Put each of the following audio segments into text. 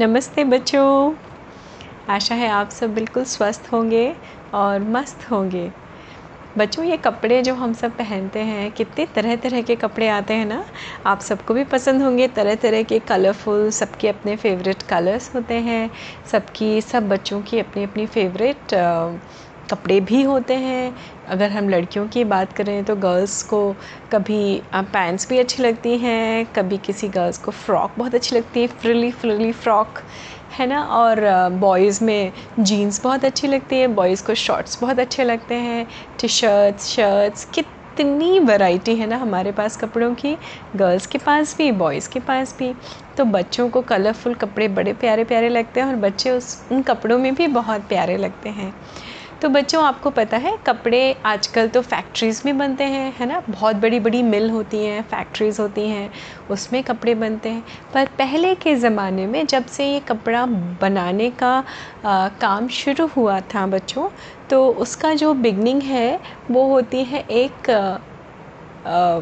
नमस्ते बच्चों। आशा है आप सब बिल्कुल स्वस्थ होंगे और मस्त होंगे। बच्चों, ये कपड़े जो हम सब पहनते हैं, कितने तरह तरह के कपड़े आते हैं ना? आप सबको भी पसंद होंगे। तरह तरह के कलरफुल सबके अपने फेवरेट कलर्स होते हैं। सबकी, सब बच्चों की अपनी अपनी फेवरेट कपड़े भी होते हैं। अगर हम लड़कियों की बात करें तो गर्ल्स को कभी पैंट्स भी अच्छी लगती हैं, कभी किसी गर्ल्स को फ़्रॉक बहुत अच्छी लगती है फ्रिली फ्रिली फ़्रॉक है ना? और बॉयज़ में जीन्स बहुत अच्छी लगती है बॉयज़ को शॉर्ट्स बहुत अच्छे लगते हैं टी शर्ट्स शर्ट्स कितनी वैरायटी है ना हमारे पास कपड़ों की। गर्ल्स के पास भी बॉयज़ के पास भी। तो बच्चों को कलरफुल कपड़े बड़े प्यारे प्यारे लगते हैं और बच्चे उस, उन कपड़ों में भी बहुत प्यारे लगते हैं। तो बच्चों आपको पता है कपड़े आजकल तो फैक्ट्रीज़ में बनते हैं है ना? बहुत बड़ी बड़ी मिल होती हैं फैक्ट्रीज़ होती हैं उसमें कपड़े बनते हैं। पर पहले के ज़माने में जब से ये कपड़ा बनाने का आ, काम शुरू हुआ था बच्चों तो उसका जो बिगनिंग है वो होती है एक आ, आ,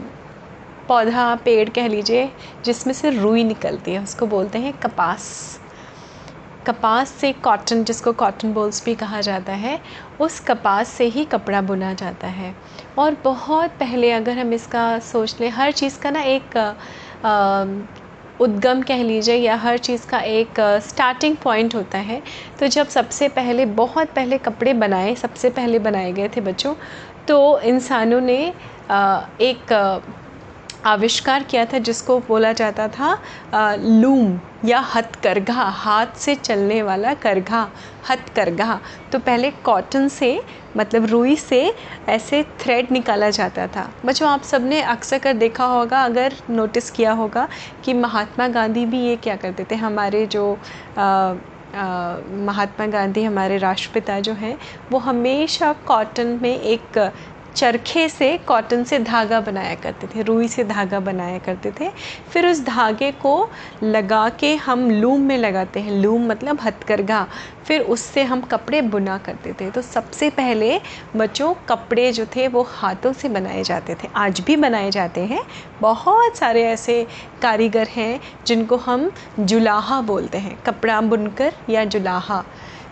पौधा पेड़ कह लीजिए जिसमें से रुई निकलती है उसको बोलते हैं कपास। कपास से कॉटन जिसको कॉटन बोल्स भी कहा जाता है उस कपास से ही कपड़ा बुना जाता है। और बहुत पहले अगर हम इसका सोच लें हर चीज़ का ना एक आ, उद्गम कह लीजिए या हर चीज़ का एक स्टार्टिंग पॉइंट होता है। तो जब सबसे पहले बहुत पहले कपड़े बनाए सबसे पहले बनाए गए थे बच्चों तो इंसानों ने एक आविष्कार किया था जिसको बोला जाता था लूम या हथकरघा हाथ से चलने वाला करघा हथकरघा। तो पहले कॉटन से मतलब रुई से ऐसे थ्रेड निकाला जाता था। बच्चों आप सबने अक्सर कर देखा होगा अगर नोटिस किया होगा कि महात्मा गांधी भी ये क्या करते थे हमारे जो आ, महात्मा गांधी हमारे राष्ट्रपिता जो हैं वो हमेशा कॉटन में एक चरखे से कॉटन से धागा बनाया करते थे, रुई से धागा बनाया करते थे। फिर उस धागे को लगा के हम लूम में लगाते हैं। लूम मतलब हथकरघा। फिर उससे हम कपड़े बुना करते थे। तो सबसे पहले बच्चों कपड़े जो थे वो हाथों से बनाए जाते थे। आज भी बनाए जाते हैं। बहुत सारे ऐसे कारीगर हैं जिनको हम जुलाहा बोलते हैं। कपड़ा बुनकर या जुलाहा।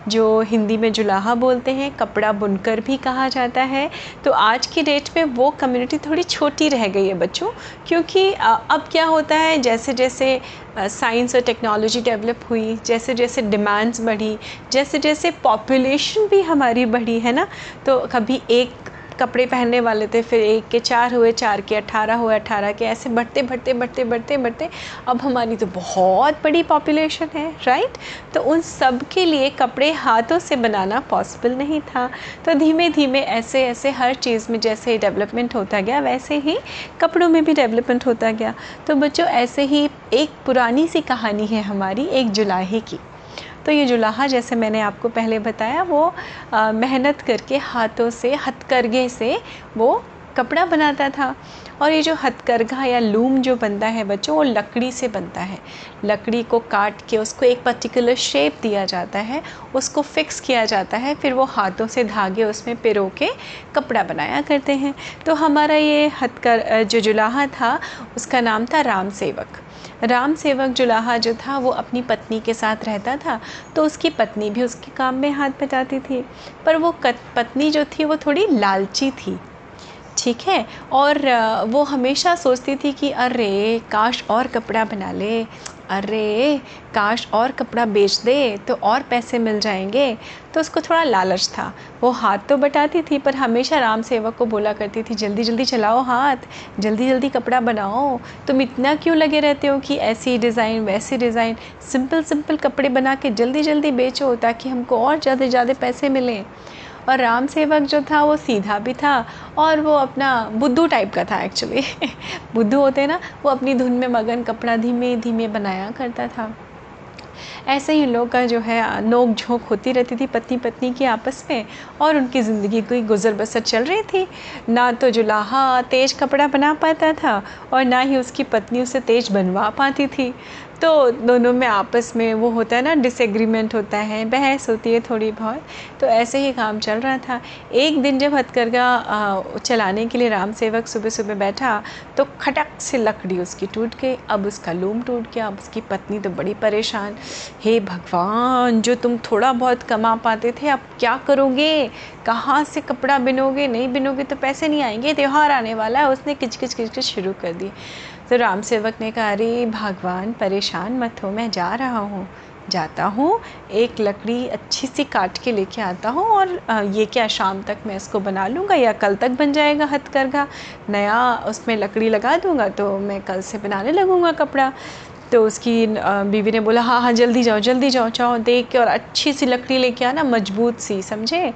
जो हिंदी में जुलाहा बोलते हैं, कपड़ा बुनकर भी कहा जाता है। तो आज की डेट में वो कम्युनिटी थोड़ी छोटी रह गई है बच्चों, क्योंकि अब क्या होता है जैसे जैसे साइंस और टेक्नोलॉजी डेवलप हुई जैसे जैसे डिमांड्स बढ़ी जैसे जैसे पॉपुलेशन भी हमारी बढ़ी, है ना? तो कभी एक कपड़े पहनने वाले थे, फिर एक के चार हुए, चार के अठारह हुए, अठारह के ऐसे बढ़ते बढ़ते बढ़ते बढ़ते बढ़ते। अब हमारी तो बहुत बड़ी पॉपुलेशन है राइट तो उन सब के लिए कपड़े हाथों से बनाना पॉसिबल नहीं था। तो धीमे धीमे ऐसे ऐसे हर चीज़ में जैसे डेवलपमेंट होता गया, वैसे ही कपड़ों में भी डेवलपमेंट होता गया। तो बच्चों, ऐसे ही एक पुरानी सी कहानी है हमारी, एक जुलाहे की। तो ये जुलाहा जैसे मैंने आपको पहले बताया, वो मेहनत करके हाथों से, हथकरघे से वो कपड़ा बनाता था। और ये जो हथकरघा या लूम जो बनता है बच्चों, वो लकड़ी से बनता है। लकड़ी को काट के उसको एक पर्टिकुलर शेप दिया जाता है, उसको फिक्स किया जाता है, फिर वो हाथों से धागे उसमें पिरो के कपड़ा बनाया करते हैं। तो हमारा ये हथकर जो जुलाहा था, उसका नाम था राम सेवक। राम सेवक जुलाहा जो था, वो अपनी पत्नी के साथ रहता था तो उसकी पत्नी भी उसके काम में हाथ बटाती थी। पर वो पत्नी जो थी, वो थोड़ी लालची थी। ठीक है? और वो हमेशा सोचती थी कि, अरे, काश और कपड़ा बना ले। अरे, काश और कपड़ा बेच दे तो और पैसे मिल जाएँगे। तो उसको थोड़ा लालच था। वो हाथ तो बटाती थी, पर हमेशा राम सेवक को बोला करती थी, जल्दी जल्दी चलाओ हाथ। जल्दी जल्दी कपड़ा बनाओ। तुम इतना क्यों लगे रहते हो कि ऐसी डिज़ाइन, वैसी डिज़ाइन, सिंपल सिंपल कपड़े बना के जल्दी जल्दी बेचो ताकि हमको और ज़्यादा ज़्यादा पैसे मिलें? और राम सेवक जो था, वो सीधा भी था और वो अपना बुद्धू टाइप का था एक्चुअली बुद्धू होते ना, वो अपनी धुन में मगन कपड़ा धीमे धीमे बनाया करता था। ऐसे ही लोग का जो है, नोक झोंक होती रहती थी पत्नी पत्नी की आपस में और उनकी ज़िंदगी कोई गुजर बसर चल रही थी। ना तो जुलाहा तेज कपड़ा बना पाता था और ना ही उसकी पत्नी उसे तेज बनवा पाती थी। तो दोनों में आपस में वो होता है ना डिसएग्रीमेंट होता है, बहस होती है थोड़ी बहुत तो ऐसे ही काम चल रहा था। एक दिन जब हथकरघा चलाने के लिए राम सेवक सुबह सुबह बैठा तो खटक से लकड़ी उसकी टूट गई। अब उसका लूम टूट गया, अब उसकी पत्नी तो बड़ी परेशान। हे भगवान, जो तुम थोड़ा बहुत कमा पाते थे, अब क्या करोगे? कहाँ से कपड़ा बिनोगे? नहीं बिनोगे तो पैसे नहीं आएँगे, त्यौहार आने वाला है। उसने किचकिच किच किच किच शुरू कर दी। तो राम सेवक ने कहा, अरे भगवान, परेशान मत हो, मैं जा रहा हूँ। जाता हूँ, एक लकड़ी अच्छी सी काट के लेके आता हूँ और ये क्या शाम तक मैं इसको बना लूँगा या कल तक बन जाएगा हथकरघा? नया उसमें लकड़ी लगा दूँगा तो मैं कल से बनाने लगूँगा कपड़ा। तो उसकी बीवी ने बोला हाँ हाँ जल्दी जाओ जल्दी जाओ चाहो देख के और अच्छी सी लकड़ी लेके आना, मज़बूत सी, समझे?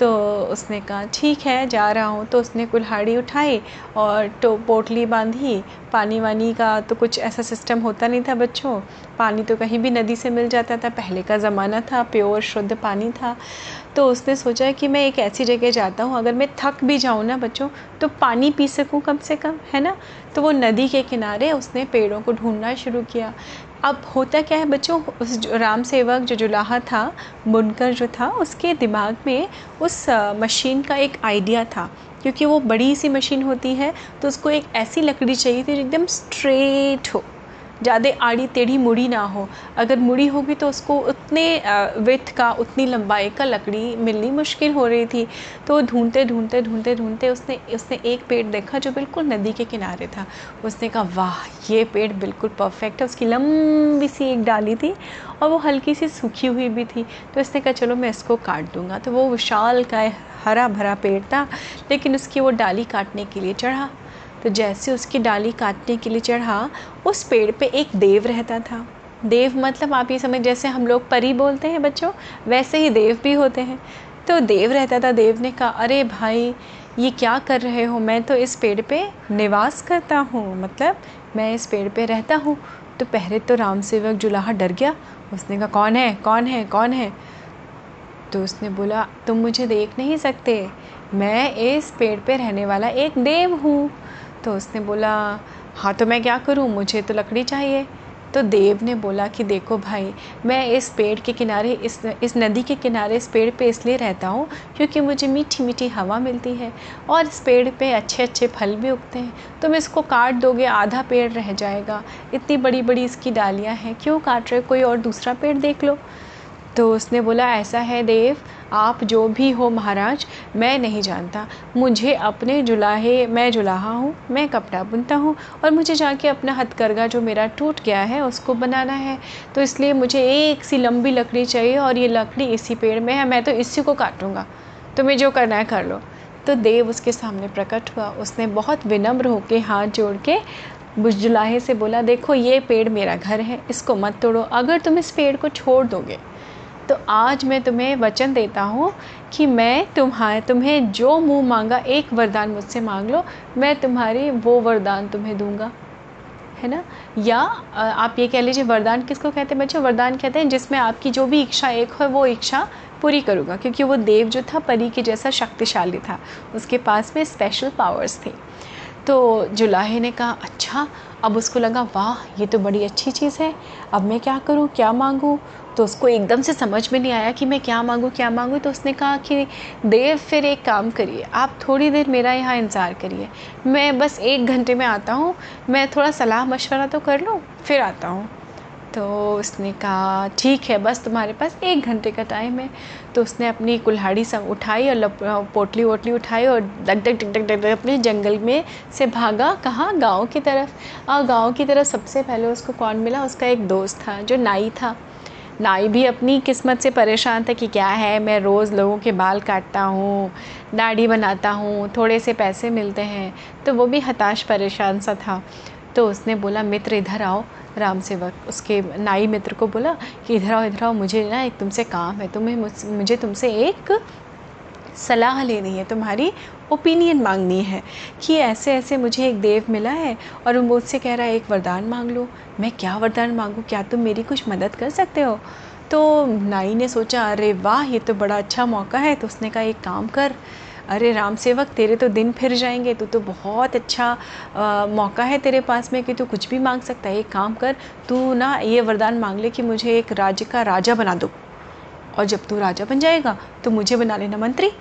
तो उसने कहा, ठीक है, जा रहा हूँ। तो उसने कुल्हाड़ी उठाई और तो पोटली बांधी। पानी वानी का तो कुछ ऐसा सिस्टम होता नहीं था बच्चों। पानी तो कहीं भी नदी से मिल जाता था। पहले का ज़माना था प्योर शुद्ध पानी था। तो उसने सोचा कि मैं एक ऐसी जगह जाता हूँ। अगर मैं थक भी जाऊँ ना बच्चों तो पानी पी सकूँ कम से कम, है ना? तो वो नदी के किनारे उसने पेड़ों को ढूंढना शुरू किया। अब होता क्या है बच्चों? उस राम सेवक जो जुलाहा था बुनकर जो था, उसके दिमाग में उस मशीन का एक आइडिया था। क्योंकि वो बड़ी सी मशीन होती है तो उसको एक ऐसी लकड़ी चाहिए थी जो एकदम स्ट्रेट हो। ज़्यादा आड़ी टेढ़ी मुड़ी ना हो। अगर मुड़ी होगी तो उसको उतने विथ का, उतनी लंबाई का लकड़ी मिलनी मुश्किल हो रही थी। तो ढूंढते ढूंढते ढूंढते ढूंढते उसने उसने एक पेड़ देखा जो बिल्कुल नदी के किनारे था। उसने कहा, वाह, ये पेड़ बिल्कुल परफेक्ट है। उसकी लंबी सी एक डाली थी और वो हल्की सी सूखी हुई भी थी। तो उसने कहा, चलो मैं इसको काट दूँगा। तो वो विशाल का हरा भरा पेड़ था, लेकिन उसकी वो डाली काटने के लिए चढ़ा। तो जैसे उसकी डाली काटने के लिए चढ़ा, उस पेड़ पे एक देव रहता था। देव मतलब आप ये समझ, जैसे हम लोग परी बोलते हैं बच्चों, वैसे ही देव भी होते हैं। तो देव रहता था, देव ने कहा, अरे भाई, ये क्या कर रहे हो? मैं तो इस पेड़ पे निवास करता हूँ मतलब मैं इस पेड़ पे रहता हूँ। तो पहले तो राम सेवक जुलाहा डर गया। उसने कहा, कौन है? कौन है? कौन है? तो उसने बोला, तुम मुझे देख नहीं सकते। मैं इस पेड़ पे रहने वाला एक देव हूँ। तो उसने बोला हाँ तो मैं क्या करूँ? मुझे तो लकड़ी चाहिए। तो देव ने बोला कि, देखो भाई, मैं इस पेड़ के किनारे, इस इस नदी के किनारे इस पेड़ पे इसलिए रहता हूँ क्योंकि मुझे मीठी मीठी हवा मिलती है और इस पेड़ पे अच्छे अच्छे फल भी उगते हैं। तुम इसको काट दोगे, आधा पेड़ रह जाएगा। इतनी बड़ी बड़ी इसकी डालियाँ हैं, क्यों काट रहे कोई और दूसरा पेड़ देख लो। तो उसने बोला, ऐसा है देव, आप जो भी हो महाराज, मैं नहीं जानता। मुझे अपने जुलाहे, मैं जुलाहा हूँ, मैं कपड़ा बुनता हूँ और मुझे जाके अपना हथकरघा जो मेरा टूट गया है, उसको बनाना है। तो इसलिए मुझे एक सी लंबी लकड़ी चाहिए और ये लकड़ी इसी पेड़ में है, मैं तो इसी को काटूँगा। तुम्हें जो करना है कर लो। तो देव उसके सामने प्रकट हुआ। उसने बहुत विनम्र होकर हाथ जोड़ के बुजुलाहे से बोला, देखो, ये पेड़ मेरा घर है, इसको मत तोड़ो। अगर तुम इस पेड़ को छोड़ दोगे तो आज मैं तुम्हें वचन देता हूँ कि मैं तुम्हारे, तुम्हें जो मुँह मांगा, एक वरदान मुझसे मांग लो, मैं तुम्हारी वो वरदान तुम्हें दूँगा। है ना? या आप ये कह लीजिए, वरदान किसको कहते हैं बच्चों? वरदान कहते हैं जिसमें आपकी जो भी इच्छा एक हो, वो इच्छा पूरी करूँगा, क्योंकि वो देव जो था, परी के जैसा शक्तिशाली था। उसके पास में स्पेशल पावर्स थे। तो जुलाहे ने कहा अच्छा अब उसको लगा, वाह, ये तो बड़ी अच्छी चीज़ है, अब मैं क्या करूँ, क्या मांगूँ? तो उसको एकदम से समझ में नहीं आया कि मैं क्या मांगूँ क्या मांगूँ तो उसने कहा कि, देव, फिर एक काम करिए, आप थोड़ी देर मेरा यहाँ इंतज़ार करिए, मैं बस एक घंटे में आता हूँ, मैं थोड़ा सलाह मशवरा तो कर लूँ, फिर आता हूँ। तो उसने कहा, ठीक है, बस तुम्हारे पास एक घंटे का टाइम है। तो उसने अपनी कुल्हाड़ी सब उठाई और पोटली वोटली उठाई और डग डग डग डग डग अपने जंगल में से भागा कहाँ? गाँव की तरफ़। और गाँव की तरफ़ सबसे पहले उसको कौन मिला? उसका एक दोस्त था, जो नाई था। नाई भी अपनी किस्मत से परेशान था कि क्या है, मैं रोज़ लोगों के बाल काटता हूँ, दाढ़ी बनाता हूँ, थोड़े से पैसे मिलते हैं। तो वो भी हताश परेशान सा था। तो उसने बोला, मित्र, इधर आओ। राम सेवक उसके नाई मित्र को बोला कि इधर आओ इधर आओ, मुझे ना एक तुमसे काम है, तुम्हें मुझे तुमसे एक सलाह लेनी है, तुम्हारी ओपिनियन मांगनी है कि ऐसे ऐसे मुझे एक देव मिला है और वो मुझसे कह रहा है, एक वरदान मांग लो। मैं क्या वरदान मांगूँ? क्या तुम मेरी कुछ मदद कर सकते हो? तो नाई ने सोचा, अरे वाह, ये तो बड़ा अच्छा मौका है। तो उसने कहा, एक काम कर। अरे राम सेवक तेरे तो दिन फिर जाएँगे। तू तो बहुत अच्छा आ, मौका है तेरे पास में कि तू कुछ भी मांग सकता है। एक काम कर तू ना ये वरदान मांग ले कि मुझे एक राज्य का राजा बना दो। और जब तू राजा बन जाएगा तो मुझे बना लेना मंत्री।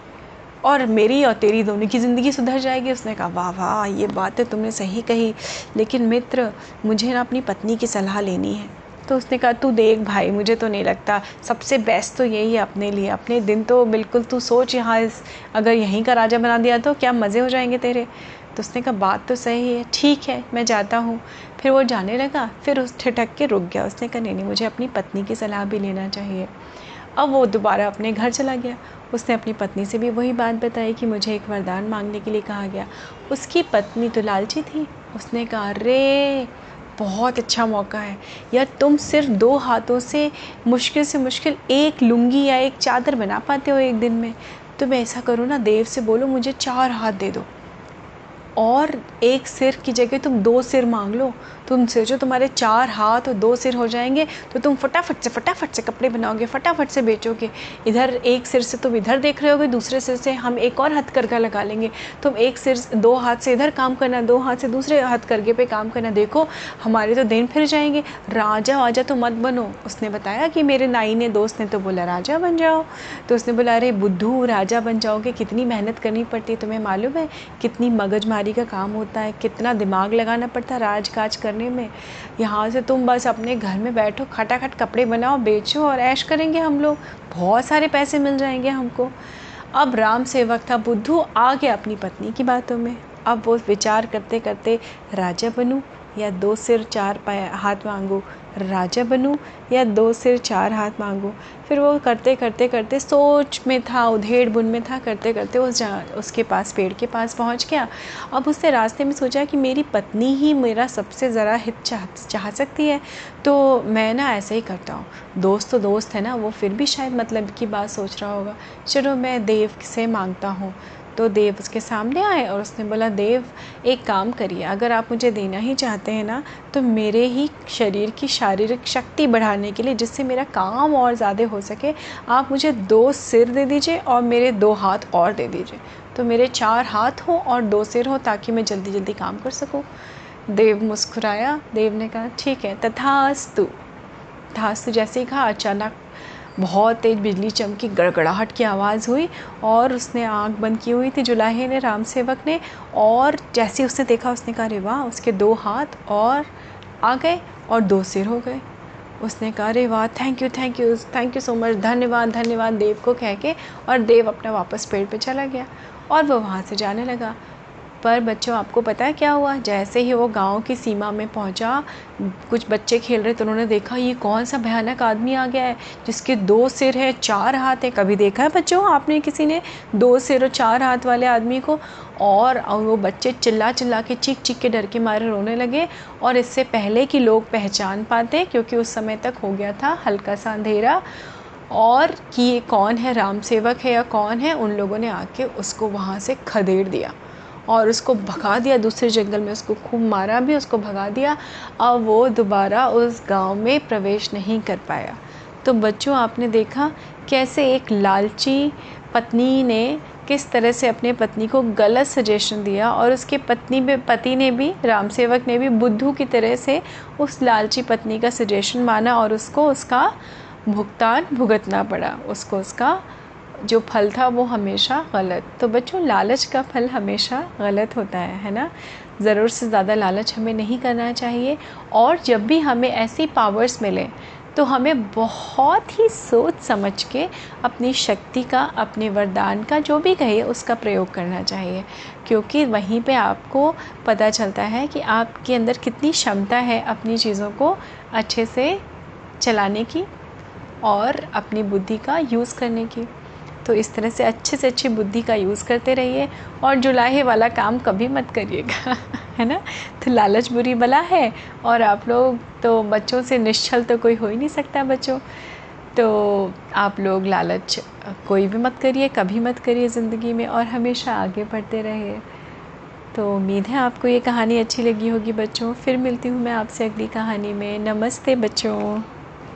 और मेरी और तेरी दोनों की ज़िंदगी सुधर जाएगी। उसने कहा वाह वाह ये बात तो तुमने सही कही। लेकिन मित्र मुझे ना अपनी पत्नी की सलाह लेनी है। तो उसने कहा, तू देख भाई, मुझे तो नहीं लगता। सबसे बेस्ट तो यही है अपने लिए। अपने दिन तो बिल्कुल तू सोच यहाँ इस, अगर यहीं का राजा बना दिया तो क्या मज़े हो जाएँगे तेरे? तो उसने कहा, बात तो सही है। ठीक है, मैं जाता हूँ। फिर वो जाने लगा। फिर उस ठिठक के रुक गया। उसने कहा, नहीं नहीं, मुझे अपनी पत्नी की सलाह भी लेना चाहिए। अब वो दोबारा अपने घर चला गया। उसने अपनी पत्नी से भी वही बात बताई कि मुझे एक वरदान मांगने के लिए कहा गया। उसकी पत्नी तो लालची थी। उसने कहा, अरे बहुत अच्छा मौका है। या तुम सिर्फ़ दो हाथों से मुश्किल से मुश्किल एक लुंगी या एक चादर बना पाते हो एक दिन में? तो मैं ऐसा करूँ ना, देव से बोलो, मुझे चार हाथ दे दो। और एक सिर की जगह तुम दो सिर मांग लो। तुम सोचो तुम्हारे चार हाथ और दो सिर हो जाएँगे तो तुम फटाफट से फटाफट से कपड़े बनाओगे, फटाफट से बेचोगे। इधर एक सिर से तुम इधर देख रहे होगे, दूसरे सिर से हम एक और हथकरघा लगा लेंगे। तुम एक सिर दो हाथ से इधर काम करना, दो हाथ से दूसरे हथकरघे पे काम करना, देखो, हमारे तो दिन फिर जाएँगे। राजा वाजा तो मत बनो। उसने बताया कि मेरे नाई ने, दोस्त ने तो बोला, राजा बन जाओ। तो उसने बोला, अरे बुद्धू, राजा बन जाओगे, कितनी मेहनत करनी पड़ती है तुम्हें मालूम है? कितनी मगजमारी का काम होता है, कितना दिमाग लगाना पड़ता है राजकाज करने करने में। यहाँ से तुम बस अपने घर में बैठो, खटाखट कपड़े बनाओ, बेचो और ऐश करेंगे हम लोग। बहुत सारे पैसे मिल जाएँगे हमको। अब राम सेवक था बुद्धू आ गया अपनी पत्नी की बातों में। अब वो विचार करते करते राजा बनूँ। या दो सिर चार पाए हाथ मांगू, राजा बनूं, या दो सिर चार हाथ मांगूं। फिर वो करते करते करते सोच में था, उधेड़ बुन में था, करते करते उस जा, उसके पास, पेड़ के पास पहुँच गया। अब उसने रास्ते में सोचा कि मेरी पत्नी ही मेरा सबसे ज़रा हित चाह चाह सकती है। तो मैं ना ऐसे ही करता हूँ। दोस्त तो दोस्त है ना, वो फिर भी शायद मतलब की बात सोच रहा होगा। चलो मैं देव से माँगता हूँ। तो देव उसके सामने आए और उसने बोला, देव, एक काम करिए। अगर आप मुझे देना ही चाहते हैं ना तो मेरे ही शरीर की शारीरिक शक्ति बढ़ाने के लिए, जिससे मेरा काम और ज़्यादा हो सके, आप मुझे दो सिर दे दीजिए और मेरे दो हाथ और दे दीजिए। तो मेरे चार हाथ हों और दो सिर हो, ताकि मैं जल्दी जल्दी काम कर सकूँ। देव मुस्कुराया। देव ने कहा, ठीक है, तथास्तु। तथास्तु जैसे ही कहा, अचानक बहुत तेज़ बिजली चमकी, गड़गड़ाहट की आवाज़ हुई और उसने आँख बंद की हुई थी जुलाहे ने, राम सेवक ने और जैसे उसने देखा, उसने कहा, अरे वाह! उसके दो हाथ और आ गए और दो सिर हो गए। उसने कहा, अरे वाह! Thank you thank you thank you so much धन्यवाद धन्यवाद! देव को कह के और देव अपना वापस पेड़ पे चला गया और वह वहाँ से जाने लगा। पर बच्चों, आपको पता है क्या हुआ? जैसे ही वो गाँव की सीमा में पहुँचा, कुछ बच्चे खेल रहे तो उन्होंने देखा, ये कौन सा भयानक आदमी आ गया है, जिसके दो सिर है, चार हाथ है। कभी देखा है बच्चों, आपने किसी ने दो सिर और चार हाथ वाले आदमी को? और वो बच्चे चिल्ला चिल्ला के चीख चीख के डर के मारे रोने लगे। और इससे पहले कि लोग पहचान पाते, क्योंकि उस समय तक हो गया था हल्का सा अंधेरा। और कि ये कौन है, राम सेवक है या कौन है, उन लोगों ने आके उसको वहाँ से खदेड़ दिया। और उसको भगा दिया, दूसरे जंगल में उसको खूब मारा भी, उसको भगा दिया। अब वो दोबारा उस गाँव में प्रवेश नहीं कर पाया। तो बच्चों, आपने देखा कैसे एक लालची पत्नी ने किस तरह से अपने पत्नी को गलत सजेशन दिया और उसके पत्नी में, पति ने भी, राम सेवक ने भी बुद्धू की तरह से उस लालची पत्नी का सजेशन माना और उसको उसका भुगतान भुगतना पड़ा। उसको उसका जो फल था वो हमेशा गलत। तो बच्चों, लालच का फल हमेशा गलत होता है है ना? ज़रूर से ज़्यादा लालच हमें नहीं करना चाहिए और जब भी हमें ऐसी पावर्स मिले तो हमें बहुत ही सोच समझ के अपनी शक्ति का, अपने वरदान का जो भी कहिए उसका प्रयोग करना चाहिए। क्योंकि वहीं पे आपको पता चलता है कि आपके अंदर कितनी क्षमता है अपनी चीज़ों को अच्छे से चलाने की और अपनी बुद्धि का यूज़ करने की। तो इस तरह से अच्छे से अच्छी बुद्धि का यूज़ करते रहिए और जुलाहे वाला काम कभी मत करिएगा, है ना? तो लालच बुरी बला है और आप लोग तो बच्चों से निश्चल तो कोई हो ही नहीं सकता बच्चों। तो आप लोग लालच कोई भी मत करिए, कभी मत करिए ज़िंदगी में और हमेशा आगे बढ़ते रहिए। तो उम्मीद है आपको ये कहानी अच्छी लगी होगी बच्चों। फिर मिलती हूँ मैं आपसे अगली कहानी में। नमस्ते बच्चों।